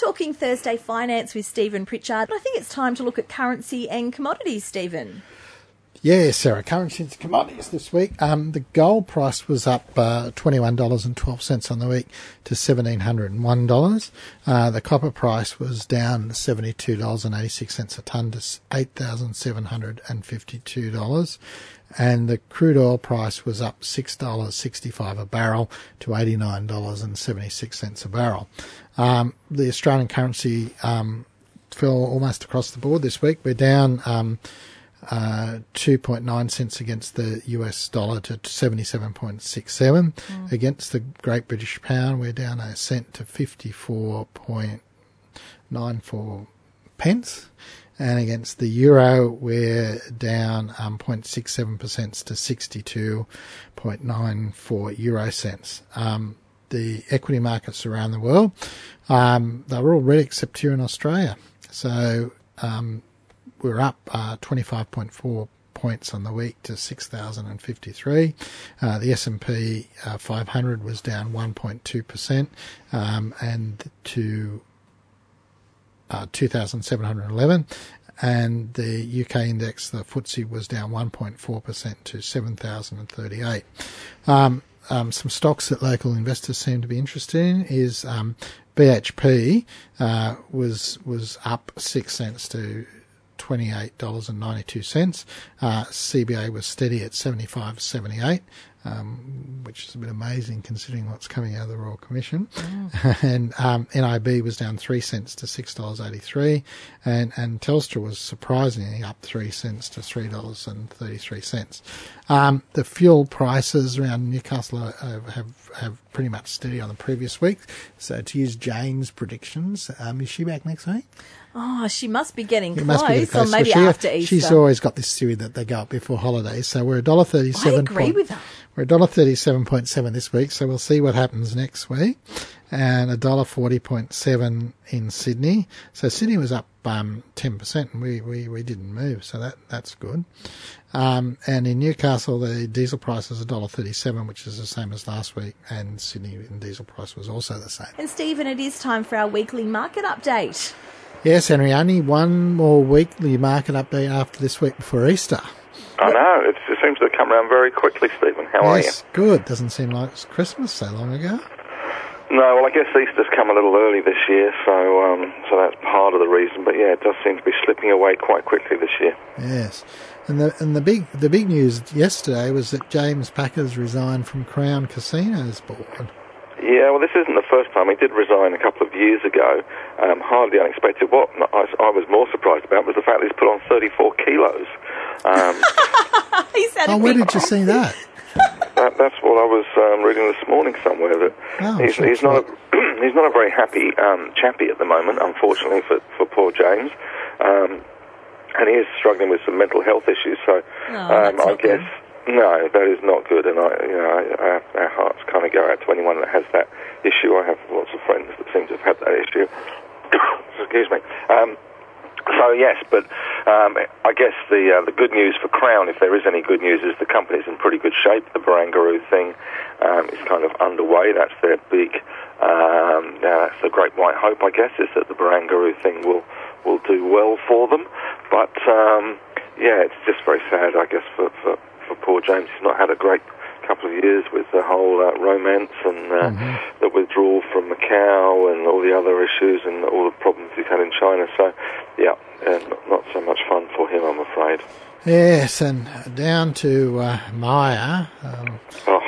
talking Thursday finance with Stephen Pritchard. But I think it's time to look at currency and commodities, Stephen. Yeah, Sarah, currency and commodities this week. Um, the gold price was up uh, $21.12 on the week to $1,701. Uh, the copper price was down $72.86 a tonne to $8,752. And the crude oil price was up $6.65 a barrel to $89.76 a barrel. Um, the Australian currency um, fell almost across the board this week. We're down um, uh, 2.9 cents against the US dollar to 77.67. Mm. Against the Great British Pound, we're down a cent to 54.94 pence. And against the euro, we're down um, 0.67% to 62.94 euro cents. Um, the equity markets around the world, um, they're all red except here in Australia. So um, we're up uh, 25.4 points on the week to 6,053. Uh, the S&P uh, 500 was down 1.2% um, and to uh, 2,711. And the UK index, the FTSE, was down 1.4% to 7,038. Um, um, some stocks that local investors seem to be interested in is um, BHP uh, was was up six cents to $28.92. Uh, CBA was steady at 75.78, um, which is a bit amazing considering what's coming out of the Royal Commission. Mm. and um, NIB was down 3 cents to $6.83, and, and Telstra was surprisingly up 3 cents to $3.33. Um, the fuel prices around Newcastle have, have, have pretty much steady on the previous week. So to use Jane's predictions, um, is she back next week? Oh, she must be getting close, be close, or maybe she, after Easter. She's always got this theory that they go up before holidays. So we're a dollar thirty-seven. I agree point, with her. We're a dollar thirty-seven point seven this week. So we'll see what happens next week, and a dollar forty point seven in Sydney. So Sydney was up um, ten percent, and we, we, we didn't move. So that that's good. Um, and in Newcastle, the diesel price is a dollar thirty-seven, which is the same as last week, and Sydney diesel price was also the same. And Stephen, it is time for our weekly market update. Yes, Henry, only one more weekly market update after this week before Easter. I know, it seems to have come around very quickly, Stephen. How yes, are you? good. Doesn't seem like it's Christmas so long ago. No, well, I guess Easter's come a little early this year, so um, so that's part of the reason. But yeah, it does seem to be slipping away quite quickly this year. Yes, and the and the big the big news yesterday was that James Packer's resigned from Crown Casinos board. Yeah, well, this isn't the first time. He did resign a couple of years ago, um, hardly unexpected. What I, I, was more surprised about was the fact that he's put on 34 kilos. Um, oh, where did you see that? that? That's what I was um, reading this morning somewhere. That oh, he's, he's not a, he's not a very happy um, chappy at the moment, unfortunately for for poor James. Um, and he is struggling with some mental health issues. So oh, um, I guess. No, that is not good, and I, you know, our, our hearts kind of go out to anyone that has that issue. I have lots of friends that seem to have had that issue. Excuse me. Um, so yes, but um, I guess the uh, the good news for Crown, if there is any good news, is the company's in pretty good shape. The Barangaroo thing um, is kind of underway. That's their big. Um, now that's the great white hope, I guess, is that the Barangaroo thing will will do well for them. But um, yeah, it's just very sad, I guess, for, for for poor James. He's not had a great couple of years with the whole uh, romance and uh, mm-hmm. the withdrawal from Macau and all the other issues and all the problems he's had in China. So, yeah, uh, not, not, so much fun for him, I'm afraid. Yes, and down to uh, Myer. Um, oh.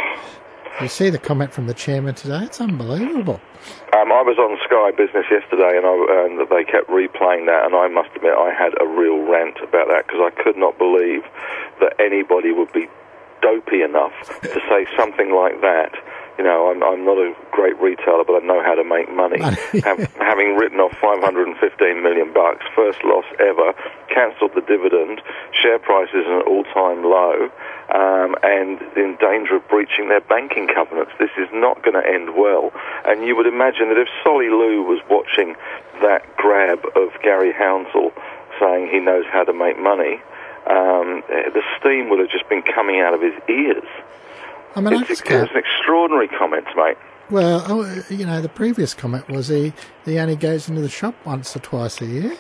You see the comment from the chairman today? It's unbelievable. Um, I was on Sky Business yesterday, and, I, and they kept replaying that, and I must admit I had a real rant about that because I could not believe that anybody would be dopey enough to say something like that you know, I'm, I'm not a great retailer, but I know how to make money. Have, having written off 515 million bucks, first loss ever, cancelled the dividend, share price is an all-time low, um, and in danger of breaching their banking covenants. This is not going to end well. And you would imagine that if Solly Lew was watching that grab of Garry Hounsell saying he knows how to make money, um, the steam would have just been coming out of his ears. I mean, it's, I just can't. It's an extraordinary comment, mate. Well, oh, you know, the previous comment was he he only goes into the shop once or twice a year.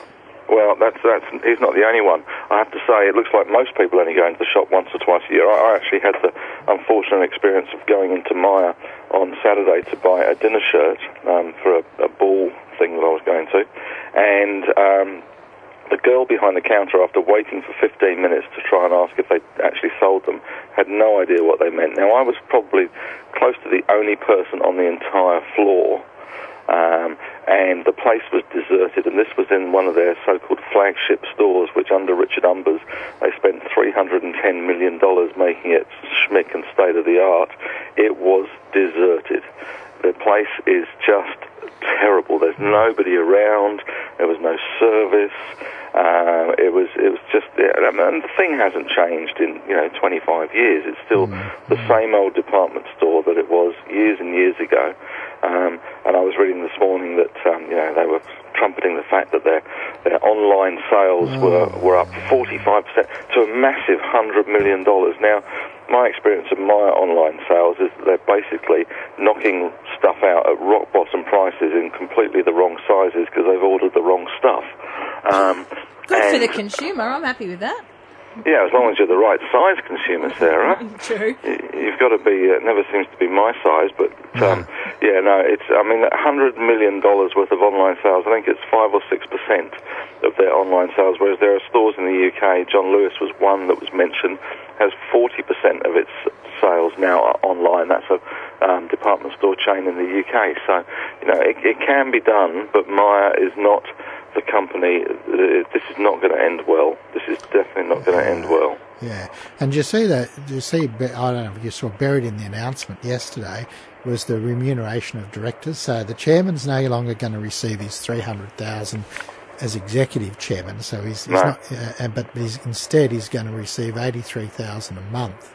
Well, that's that's he's not the only one. I have to say, it looks like most people only go into the shop once or twice a year. I, I actually had the unfortunate experience of going into Myer on Saturday to buy a dinner shirt um, for a, a ball thing that I was going to, and. Um, the girl behind the counter, after waiting for 15 minutes to try and ask if they actually sold them, had no idea what they meant. Now, I was probably close to the only person on the entire floor um, and the place was deserted. And this was in one of their so-called flagship stores, which under Richard Umbers they spent 310 million dollars making it schmick and state of the art. It was deserted. The place is just terrible. There's nobody around. There was no service. Uh, it was it was just and the thing hasn't changed in you know 25 years. It's still mm-hmm. the same old department store that it was years and years ago. Um, and I was reading this morning that um, you know they were trumpeting the fact that their their online sales oh. were were up 45 percent to a massive hundred million dollars. Now, my experience of my online sales is that they're basically knocking stuff out at rock bottom prices in completely the wrong sizes because they've ordered the wrong stuff. Um, Good for the consumer. I'm happy with that. Yeah, as long as you're the right size consumer, Sarah. True. You've got to be. Uh, it never seems to be my size, but um, yeah, no. It's. I mean, hundred million dollars worth of online sales. I think it's five or six percent of their online sales. Whereas there are stores in the UK. John Lewis was one that was mentioned. Has forty percent of its sales now online. That's a um, department store chain in the UK. So you know, it, it can be done, but Myer is not the company, uh, this is not going to end well. This is definitely not going to end well. Yeah, and you see that you see I don't know if you saw buried in the announcement yesterday was the remuneration of directors. So the chairman's no longer going to receive his three hundred thousand as executive chairman. So he's, he's no. not, uh, but he's, instead he's going to receive eighty three thousand a month.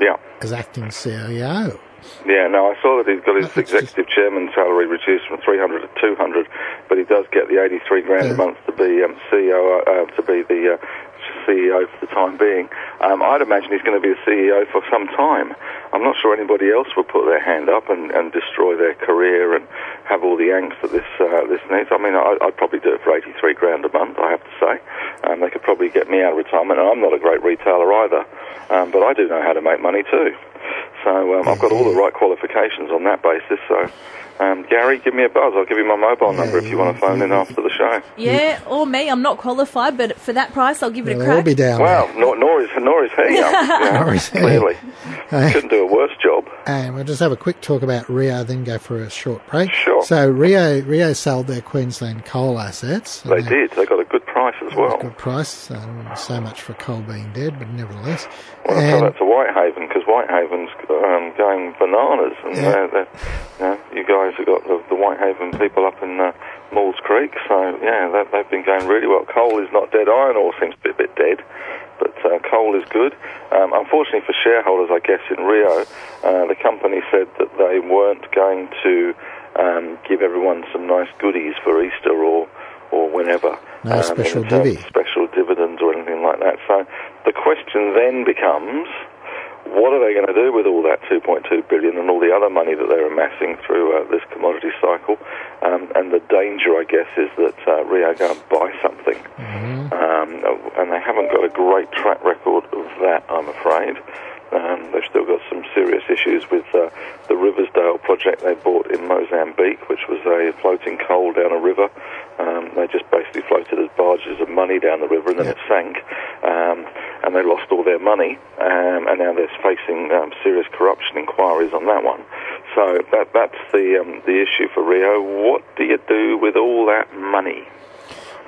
Yeah. as acting CEO. Yeah, no, I saw that he's got his executive chairman salary reduced from 300 to 200, but he does get the 83 grand yeah. a month to be um, CEO, uh, to be the uh, CEO for the time being. Um, I'd imagine he's going to be the CEO for some time. I'm not sure anybody else would put their hand up and, and destroy their career and have all the angst that this uh, this needs. I mean, I, would probably do it for 83 grand a month. I have to say, um, they could probably get me out of retirement. And I'm not a great retailer either, um, but I do know how to make money too. So um, I've got all the right qualifications on that basis. So. Um, Garry, give me a buzz. I'll give you my mobile number yeah, if you want to phone in after the show. Yeah, or me. I'm not qualified, but for that price, I'll give it a crack. I'll be down. Well, nor, nor, is nor is he. Um, nor is he. Clearly, couldn't do a worse job. And we'll just have a quick talk about Rio, then go for a short break. Sure. So Rio Rio sold their Queensland coal assets. They did. They got a good price as well. Good price. Um, so much for coal being dead, but nevertheless. Well, and, so that's a Whitehaven because Whitehaven's um, going bananas, and yeah. they're, they're, you, know, you guys have got the, the Whitehaven people up in uh, Maules Creek, so yeah, that, they've been going really well. Coal is not dead. Iron ore seems to be a bit dead but uh, coal is good. Um, unfortunately for shareholders, I guess in Rio, uh, the company said that they weren't going to um, give everyone some nice goodies for Easter or or whenever. No um, special divvy. Special dividends or anything like that. So the question then becomes, what are they going to do with all that 2.2 billion and all the other money that they're amassing through uh, this commodity cycle? Um, and the danger, I guess, is that uh, Rio going to buy something, mm-hmm. um, and they haven't got a great track record of that, I'm afraid. Um, they've still got some serious issues with uh, the Riversdale project they bought in Mozambique, which was a floating coal down a river. Um, they just basically floated as barges of money down the river and then it sank. Um, and they lost all their money, um, and now they're facing um, serious corruption inquiries on that one. So that, that's the, um, the issue for Rio. What do you do with all that money?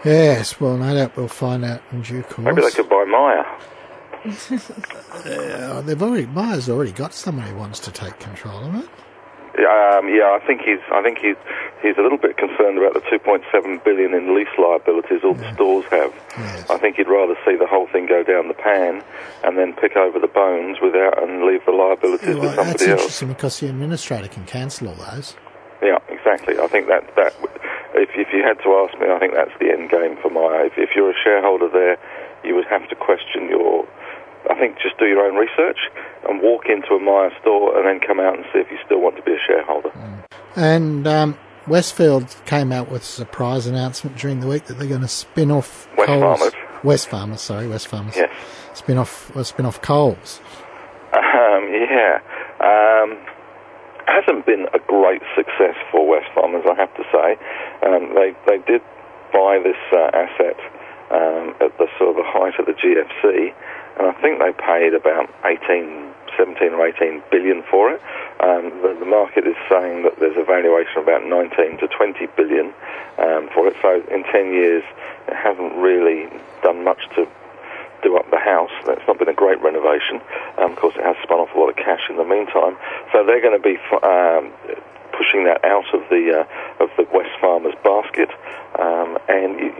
Yes, well, no doubt we'll find out in due course. Maybe they could buy Myer. uh, they've already Myer's already got someone who wants to take control of it. Um, yeah, I think he's. I think he's. He's a little bit concerned about the 2.7 billion in lease liabilities all yeah. the stores have. Yes. I think he'd rather see the whole thing go down the pan and then pick over the bones without and leave the liabilities yeah, well, with somebody that's else. interesting because the administrator can cancel all those. Yeah, exactly. I think that that if if you had to ask me, I think that's the end game for my. If, if you're a shareholder there, you would have to question your I think just do your own research and walk into a Myer store and then come out and see if you still want to be a shareholder. Mm. And um, Westfield came out with a surprise announcement during the week that they're going to spin off West Coles. Farmers. Wesfarmers, sorry, Wesfarmers. Yes. Spin off, uh, spin off Coles. Um, yeah. Um, hasn't been a great success for Wesfarmers, I have to say. Um, they they did buy this uh, asset um, at the sort of the height of the GFC, and I think they paid about 18, 17 or 18 billion for it. Um, the, the market is saying that there's a valuation of about 19 to 20 billion um, for it. So in 10 years, it hasn't really done much to do up the house. It's not been a great renovation. Um, of course, it has spun off a lot of cash in the meantime. So they're going to be um, pushing that out of the uh, of the West Farmers basket, um, and you,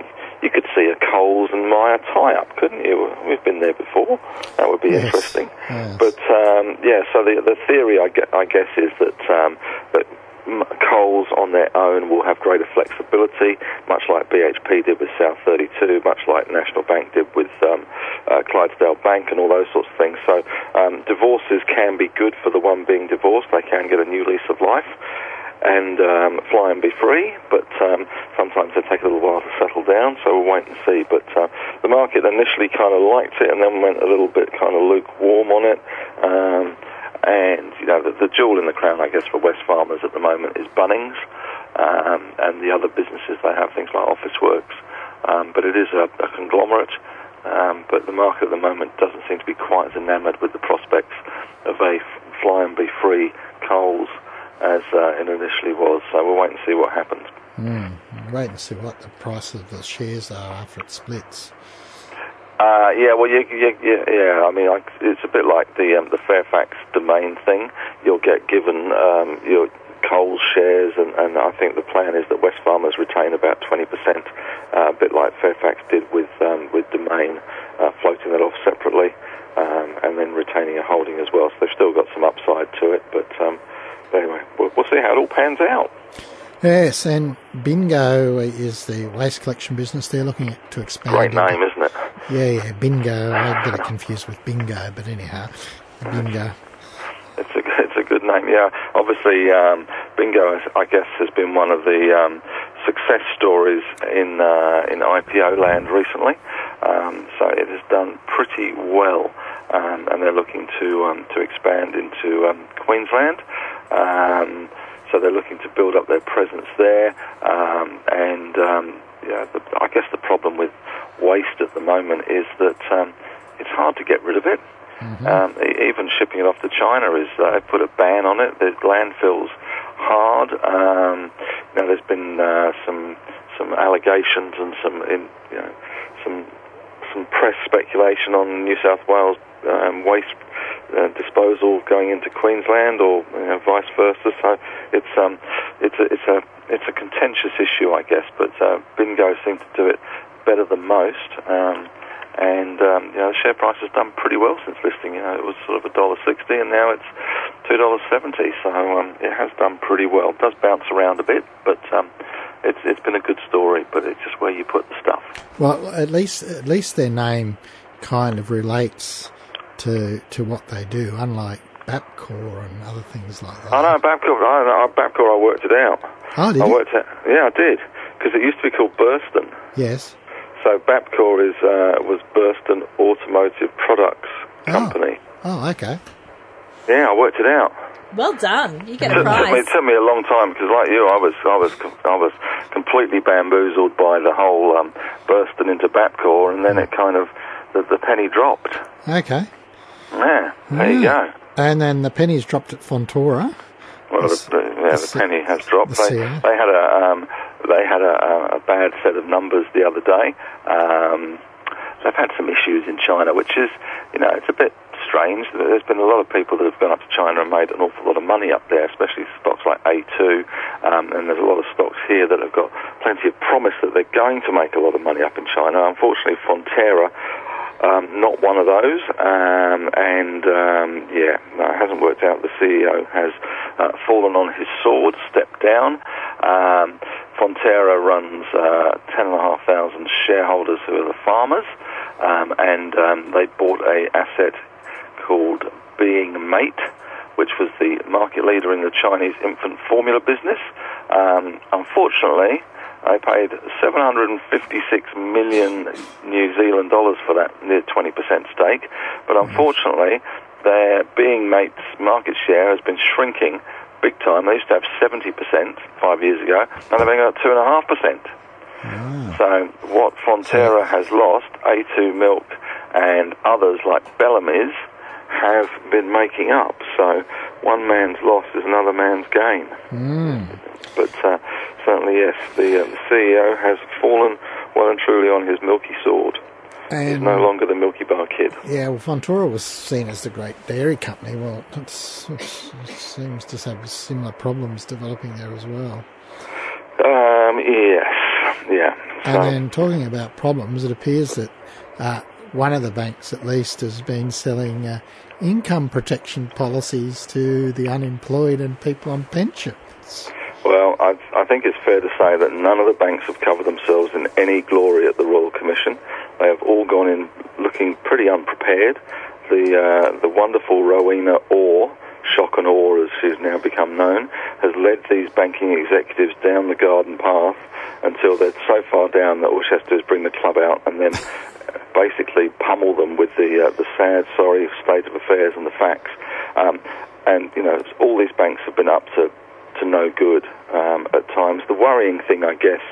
you could see a Coles and Myer tie-up, couldn't you? We've been there before. That would be Yes, interesting. yes. But um, yeah, so the the theory I, ge- I guess is that um, that Coles on their own will have greater flexibility, much like BHP did with South 32, much like National Bank did with um, uh, Clydesdale Bank and all those sorts of things. So um, divorces can be good for the one being divorced. They can get a new lease of life and um, fly and be free, but um, sometimes they take a little while to settle down, so we'll wait and see. But uh, the market initially kind of liked it and then went a little bit kind of lukewarm on it. Um, and, you know, the, the jewel in the crown, I guess, for Wesfarmers at the moment is Bunnings um, and the other businesses they have, things like Officeworks. Um, but it is a, a conglomerate. Um, but the market at the moment doesn't seem to be quite as enamoured with the prospects of a fly and be free Coles as uh, it initially was. So we'll wait and see what happens. Mm. Wait and see what the price of the shares are after it splits. Uh, yeah, well, you, you, yeah, yeah. I mean, like, it's a bit like the um, the Fairfax domain thing. You'll get given um, your Coles shares, and, and I think the plan is that Wesfarmers retain about 20%, uh, a bit like Fairfax did with um, with Domain, uh, floating that off separately, um, and then retaining a holding as well. So they've still got some upside to it, but um, anyway, we'll, we'll see how it all pans out. Yes, and Bingo is the waste collection business they're looking at to expand. Great into- name, isn't it? Yeah, yeah, Bingo. I get it confused with Bingo, but anyhow, Bingo. It's a it's a good name. Yeah, obviously, um, Bingo, I guess, has been one of the um, success stories in uh, in IPO land recently. Um, so it has done pretty well, um, and they're looking to um, to expand into um, Queensland. Um, so they're looking to build up their presence there, um, and um, yeah, the, I guess the problem with waste at the moment is that um, it's hard to get rid of it. Um, e- even shipping it off to China is uh, put a ban on it. There's landfills hard. Um, you know, there's been uh, some some allegations and some in, you know some some press speculation on New South Wales um, waste uh, disposal going into Queensland or you know, vice versa. So it's um it's a it's a it's a contentious issue, I guess. But uh, Bingo seem to do it better than most. Um, and um, you know the share price has done pretty well since listing. You know it was sort of a dollar sixty, and now it's two dollars seventy. So um, it has done pretty well. It does bounce around a bit, but um, it's it's been a good story. But it's just where you put the stuff. Well, at least at least their name kind of relates to to what they do, unlike Bapcor and other things like that. I know Bapcor. I know Bapcor. I worked it out. Oh, did I you? worked it. Yeah, I did because it used to be called Burston. Yes. So Bapcor is uh, was Burston Automotive Products Company. Oh, okay. Yeah, I worked it out. Well done. You get It a took, took me, prize. it took me a long time because, like you, I was I was I was completely bamboozled by the whole um, Burston into Bapcor, and then it kind of the, the penny dropped. Okay. Yeah, there you go. And then the pennies dropped at Fonterra. Well, The the, the, yeah, the the penny has dropped. the They, they had a um, they had a, a bad set of numbers the other day. Um, they've had some issues in China, which is you know it's a bit strange. There's been a lot of people that have gone up to China and made an awful lot of money up there, especially stocks like A2. Um, and there's a lot of stocks here that have got plenty of promise that they're going to make a lot of money up in China. Unfortunately, Fonterra um, not one of those, um, and um, yeah, no, it hasn't worked out. The CEO has uh, fallen on his sword, stepped down. Um, Fonterra runs uh, ten and a half thousand shareholders who are the farmers, um, and um, they bought a asset called Beingmate, which was the market leader in the Chinese infant formula business. Um, unfortunately, I paid 756 million New Zealand dollars for that near 20% stake, but unfortunately, their Beingmate's market share has been shrinking big time. They used to have 70% five years ago, now they've only got 2.5%. So what Fonterra has lost, A2 Milk and others like Bellamy's have been making up. So one man's loss is another man's gain. But uh, certainly, yes, the, uh, the CEO has fallen well and truly on his milky sword. He's no longer the Milky Bar kid. yeah, well, Fonterra was seen as the great dairy company. Well, it seems to have similar problems developing there as well. Um, yes, yeah. And So, then talking about problems, it appears that uh, one of the banks, at least, has been selling uh, income protection policies to the unemployed and people on pensions. well, I, I think it's fair to say that none of the banks have covered themselves in any glory at the Royal Commission. They have all gone in looking pretty unprepared. The uh, the wonderful Rowena Orr, Shock and Awe as she's now become known, has led these banking executives down the garden path until they're so far down that all she has to do is bring the club out and then basically pummel them with the uh, the sad, sorry state of affairs and the facts. Um, and you know, all these banks have been up to to no good um, at times. The worrying thing, I guess,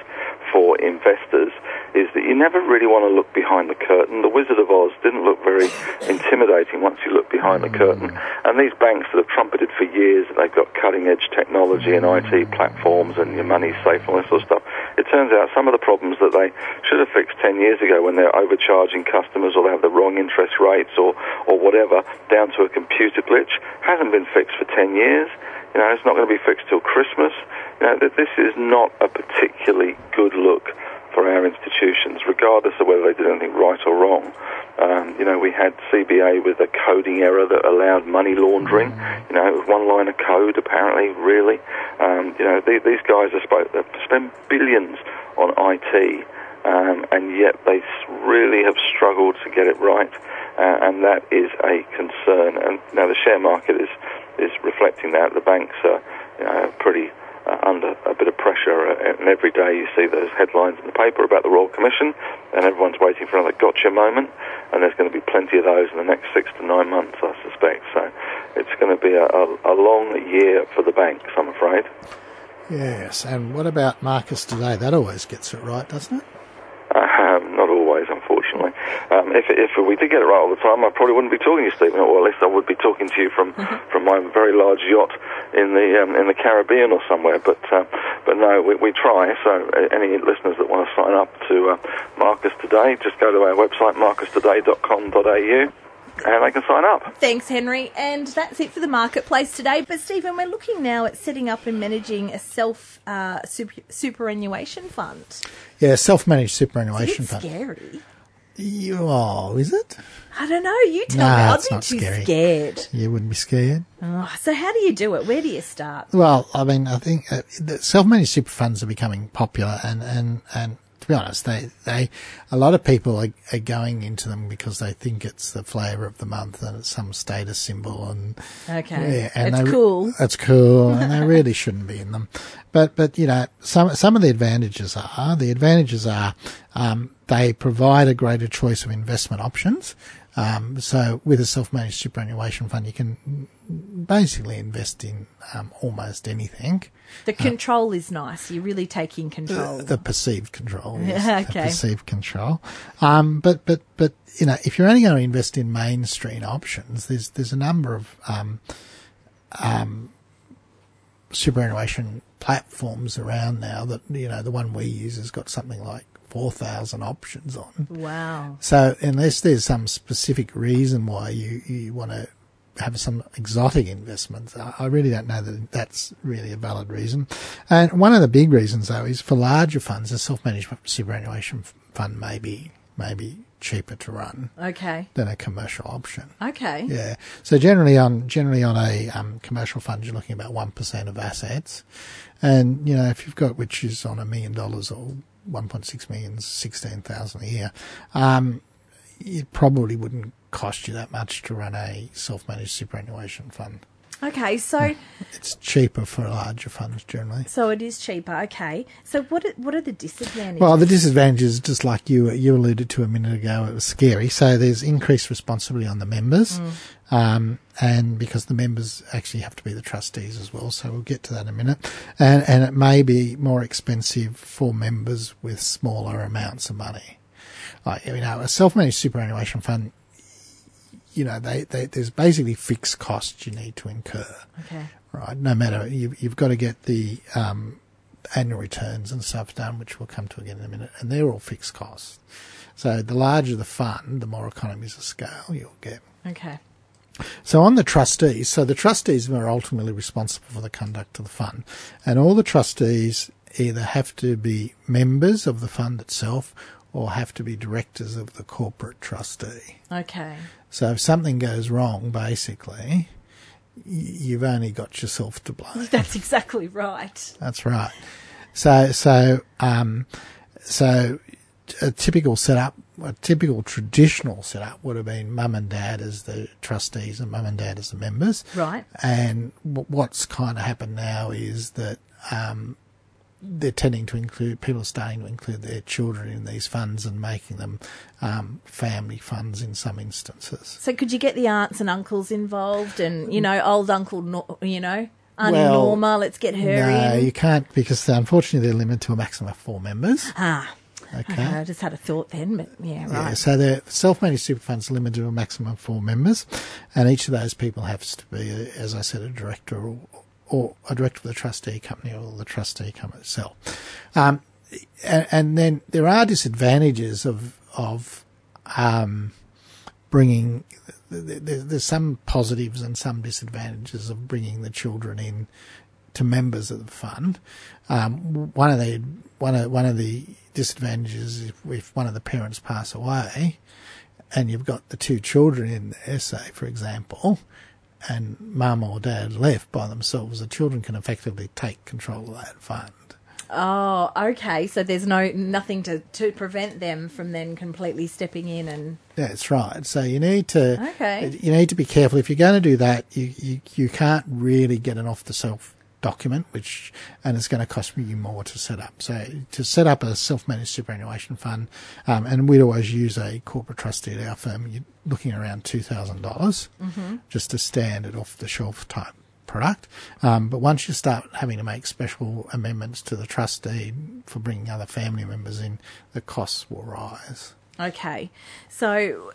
for investors is that you never really want to look behind the curtain. The Wizard of Oz didn't look very intimidating once you look behind the curtain. Hmm. And these banks that have trumpeted for years that they've got cutting edge technology and hmm. IT platforms and your money's safe and all this sort of stuff, it turns out some of the problems that they should have fixed 10 years ago when they're overcharging customers or they have the wrong interest rates or, or whatever down to a computer glitch hasn't been fixed for 10 years. You know, it's not going to be fixed till Christmas. You know, th- this is not a particularly good look for our institutions, regardless of whether they did anything right or wrong. Um, you know, we had CBA with a coding error that allowed money laundering. You know, it was one line of code, apparently, really. Um, you know, the- these guys are to spend billions on IT, um, and yet they really have struggled to get it right, uh, and that is a concern. And now the share market is is reflecting that. The banks are you know, pretty uh, under a bit of pressure, uh, and every day you see those headlines in the paper about the Royal Commission, and everyone's waiting for another gotcha moment, and there's going to be plenty of those in the next six to nine months, I suspect. So it's going to be a, a, a long year for the banks, I'm afraid. Yes, and what about Marcus today? That always gets it right, doesn't it? Um, not always, unfortunately. Um, if, if we did get it right all the time, I probably wouldn't be talking to you, Stephen, or at least I would be talking to you from from my very large yacht in the um, in the Caribbean or somewhere. But uh, but no, we, we try. So uh, any listeners that want to sign up to uh, Marcus Today, just go to our website marcustoday.com.au and they can sign up. Thanks, Henry. And that's it for the marketplace today. But, Stephen, we're looking now at setting up and managing a self uh, super, superannuation fund. Yeah, self-managed It's superannuation fund. scary. You, oh, is it? I don't know. You tell Nah, me. I'd it's be too scary. scared. You wouldn't be scared. Oh, so, how do you do it? Where do you start? Well, I mean, I think uh, self-managed super funds are becoming popular, and and and to be honest, they they a lot of people are, are going into them because they think it's the flavour of the month and it's some status symbol, and Okay. yeah, and it's they- cool. It's cool, and they really shouldn't be in them. But but you know, some some of the advantages are the advantages are um, they provide a greater choice of investment options. Um, so with a self-managed superannuation fund, you can basically invest in um, almost anything. The control is nice. You're really taking control. The perceived control, Yeah, yes, the okay. perceived control. Um, but but but you know, if you're only going to invest in mainstream options, there's there's a number of um, um, superannuation platforms around now that you know the one we use has got something like four thousand options on. wow. So unless there's some specific reason why you, you want to have some exotic investments, I I really don't know that that's really a valid reason. And one of the big reasons though is for larger funds, a self-managed superannuation fund may be, may be cheaper to run Okay. than a commercial option. Okay. Yeah. So generally on generally on a um, commercial fund, you're looking about one percent of assets, and you know if you've got which is on a million dollars or 1.6 million, 16,000 a year, um, it probably wouldn't cost you that much to run a self-managed superannuation fund. Okay, so It's cheaper for larger funds generally. so it is cheaper. Okay, so what are, what are the disadvantages? Well, the disadvantages, just like you you alluded to a minute ago, it was scary. So there's increased responsibility on the members, um, and because the members actually have to be the trustees as well. So we'll get to that in a minute. And and it may be more expensive for members with smaller amounts of money. Like you know, a self-managed superannuation fund. You know, they, they there's basically fixed costs you need to incur okay, right? No matter you, you've got to get the um, annual returns and stuff done, which we'll come to again in a minute, and they're all fixed costs. So the larger the fund, the more economies of scale you'll get. okay, So on the trustees, so the trustees are ultimately responsible for the conduct of the fund, and all the trustees either have to be members of the fund itself or have to be directors of the corporate trustee. okay. So if something goes wrong, basically, you've only got yourself to blame. That's exactly right. That's right. So, so, um, so a typical setup, a typical traditional setup would have been mum and dad as the trustees and mum and dad as the members. Right. And w- what's kind of happened now is that, um, they're tending to include people are starting to include their children in these funds and making them um, family funds in some instances. So could you get the aunts and uncles involved, and you know, old Uncle, you know, Auntie Well, Norma? Let's get her in. no, in. you can't because unfortunately they're limited to a maximum of four members. Ah, Okay. okay. I just had a thought then, but yeah, right. Yeah, so the self-managed super funds limited to a maximum of four members, and each of those people has to be, as I said, a director or, or a director of the trustee company or the trustee company itself. Um, and, and then there are disadvantages of of um, bringing. th- th- There's some positives and some disadvantages of bringing the children in to members of the fund. Um, one of the one of one of the disadvantages is if, if one of the parents pass away, and you've got the two children in there, say for example, and mum or dad left by themselves, the children can effectively take control of that fund. Oh, okay. So there's no nothing to to prevent them from then completely stepping in and That's right. So you need to Okay. you need to be careful if you're going to do that. You you, you can't really get an off the shelf document, which and it's going to cost you more to set up. So to set up a self managed superannuation fund, um, and we'd always use a corporate trustee at our firm. You're looking around two dollars, just a standard off the shelf type product. Um, but once you start having to make special amendments to the trustee for bringing other family members in, the costs will rise. okay. So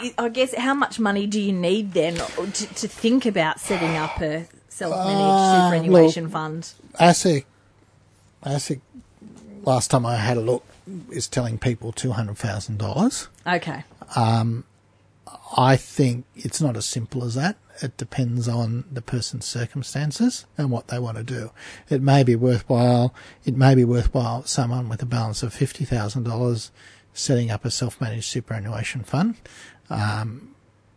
I- I guess how much money do you need then to, to think about setting up a self-managed Uh, superannuation look, fund? ASIC, ASIC, last time I had a look, is telling people $200,000. Okay. I think it's not as simple as that. It depends on the person's circumstances and what they want to do. It may be worthwhile, it may be worthwhile someone with a balance of $50,000 setting up a self-managed superannuation fund. Um,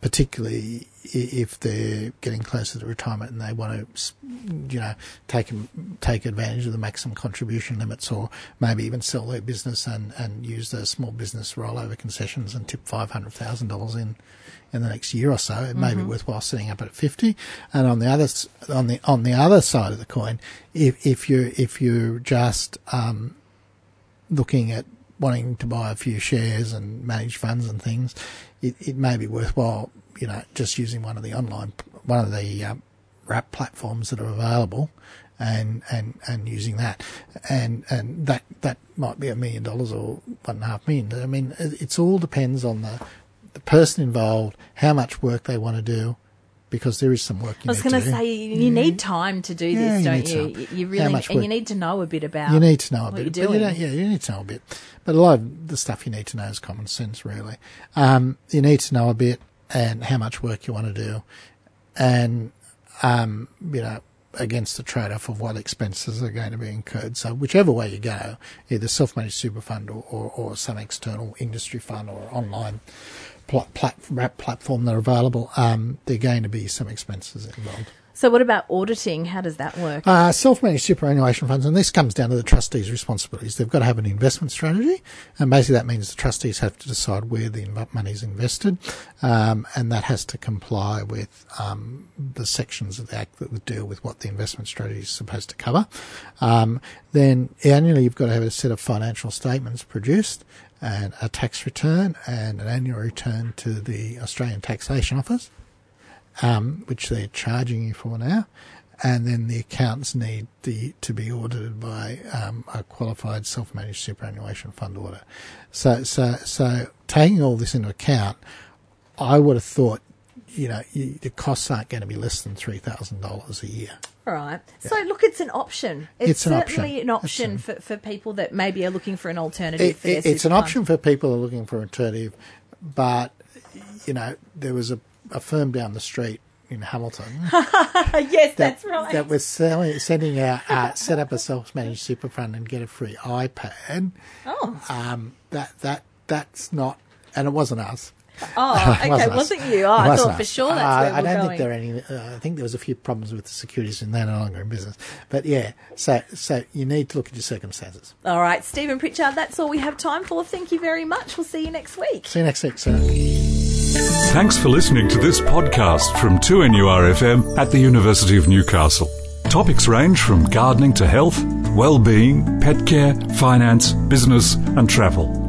particularly if they're getting closer to retirement and they want to, you know, take take advantage of the maximum contribution limits, or maybe even sell their business and, and use those small business rollover concessions and tip five hundred thousand dollars in in the next year or so. It may be worthwhile setting up at fifty. And on the other on the on the other side of the coin, if if you if you're just um, looking at wanting to buy a few shares and manage funds and things, it, it may be worthwhile, you know, just using one of the online, one of the um, wrap platforms that are available, and and and using that, and and that that might be a million dollars or one and a half million. I mean, it, it's all depends on the the person involved, how much work they want to do, because there is some work. You I was going to say you, need time to do Yeah, this, don't you? You, you really and you need to know a bit about. You need to know a what bit. you're you yeah, you need to know a bit. But a lot of the stuff you need to know is common sense, really. Um, you need to know a bit and how much work you want to do, and um, you know, against the trade-off of what expenses are going to be incurred. So whichever way you go, either self-managed super fund or, or, or some external industry fund or online plat, platform that are available, um, there are going to be some expenses involved. So, what about auditing? How does that work? Uh, self-managed superannuation funds, and this comes down to the trustees' responsibilities. They've got to have an investment strategy, and basically that means the trustees have to decide where the money is invested, um, and that has to comply with um, the sections of the Act that would deal with what the investment strategy is supposed to cover. Um, then annually, you've got to have a set of financial statements produced, and a tax return, and an annual return to the Australian Taxation Office um, which they're charging you for now. And then the accounts need the, to be audited by um, a qualified self-managed superannuation fund auditor. So, so, so taking all this into account, I would have thought, you know, you, the costs aren't going to be less than three thousand dollars a year. All right. Yeah. So look, it's an option. It's, it's an certainly option. an option for, for people that maybe are looking for an alternative. It, it, it's an option for people who are looking for an alternative, but you know, there was a, a firm down the street in Hamilton. yes, that, that's right. That was selling, sending out uh, set up a self-managed super fund and get a free iPad. Oh, um, that that that's not, and it wasn't us. Oh, okay, wasn't, wasn't you? Oh, I thought us. for sure that's uh, where I don't going. think there are any. Uh, I think there was a few problems with the securities, and they're no longer in business. But yeah, so so you need to look at your circumstances. All right, Stephen Pritchard, that's all we have time for. Thank you very much. We'll see you next week. See you next week, sir. Thanks for listening to this podcast from 2NURFM at the University of Newcastle. Topics range from gardening to health, well-being, pet care, finance, business and travel.